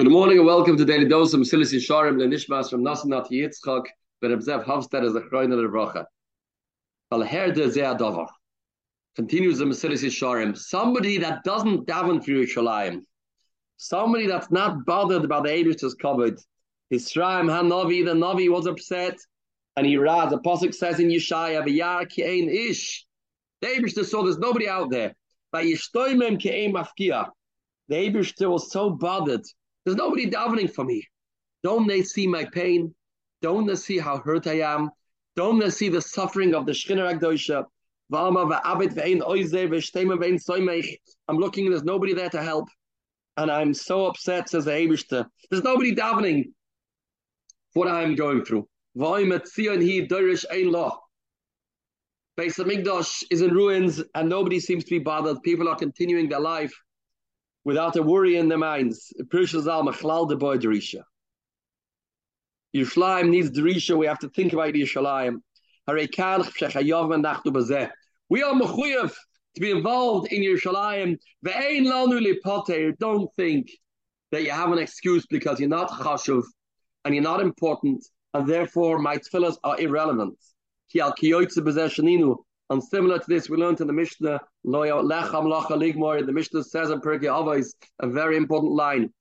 Good morning and welcome to Daily Dose of Mesilas Yesharim Lenishmas from Nasanat Yitzchak Berabzev Hafstad as a Chroin of Bracha. Al Herde Zeadavar continues the Mesilas Yesharim. Somebody that doesn't daven for Yerushalayim, somebody that's not bothered about the Abish's covered. Yisraim Hanavi, the Navi was upset, and he raz. The pasuk says in Yeshaya, "V'yar ke'ein ish." The Abish saw there's nobody out there. But Yishtoimem ke'ein mafkia. The Abish was so bothered there's nobody davening for me. Don't they see my pain? Don't they see how hurt I am? Don't they see the suffering of the Shechina Agdosha? I'm looking, there's nobody there to help. And I'm so upset, says the Abishter. There's nobody davening for what I'm going through. Beis Hamikdash is in ruins and nobody seems to be bothered. People are continuing their life without a worry in their minds. Yerushalayim needs Derisha. We have to think about Yerushalayim. We are mechuyev to be involved in Yerushalayim. Don't think that you have an excuse because you're not chashuv and you're not important, and therefore my tefillahs are irrelevant. And similar to this, we learned in the Mishnah, the Mishnah says in Pirkei Avos, a very important line.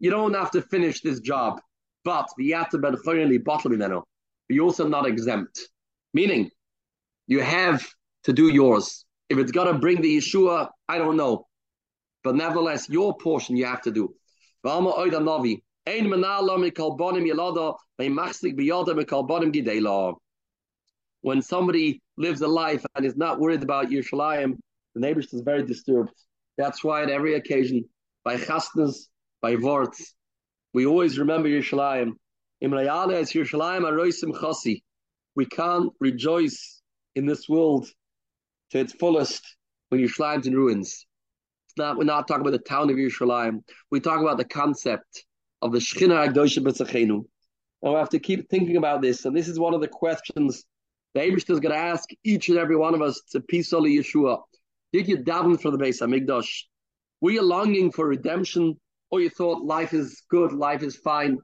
You don't have to finish this job, but you're also not exempt. Meaning, you have to do yours. If it's going to bring the Yeshua, I don't know. But nevertheless, your portion you have to do. When somebody lives a life and is not worried about Yerushalayim, the Navi is very disturbed. That's why at every occasion, by chastnas, by vorts, we always remember Yerushalayim. Yerushalayim chasi. We can't rejoice in this world to its fullest when Yerushalayim's in ruins. It's not, we're not talking about the town of Yerushalayim. We talk about the concept of the Shechina Agdosha B'Tzachenu. And we have to keep thinking about this. And this is one of the questions the Abish is going to ask each and every one of us to peace of Yeshua. Did you daven for the Beis Hamikdash? Were you longing for redemption, or you thought life is good, life is fine?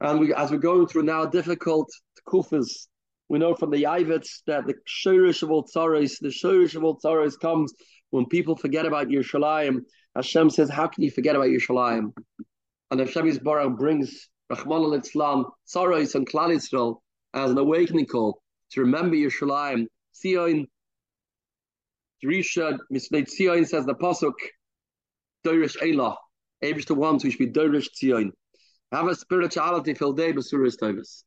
And we, as we're going through now difficult kufas, we know from the Yavits that the shirish of tzaros, the shirish of tzaros comes when people forget about Yerushalayim. Hashem says, "How can you forget about Yerushalayim?" And Hashem Yisbarach brings Rachmana litzlan, tzaros and Klal Yisrael as an awakening call to remember Yerushalayim. Tzion, Jerisha, Misnei Tzion says the Pasuk, Doirish Elah, Abish to ones who should be Doirish Tzion. Have a spirituality filled day, Basuris Tovis.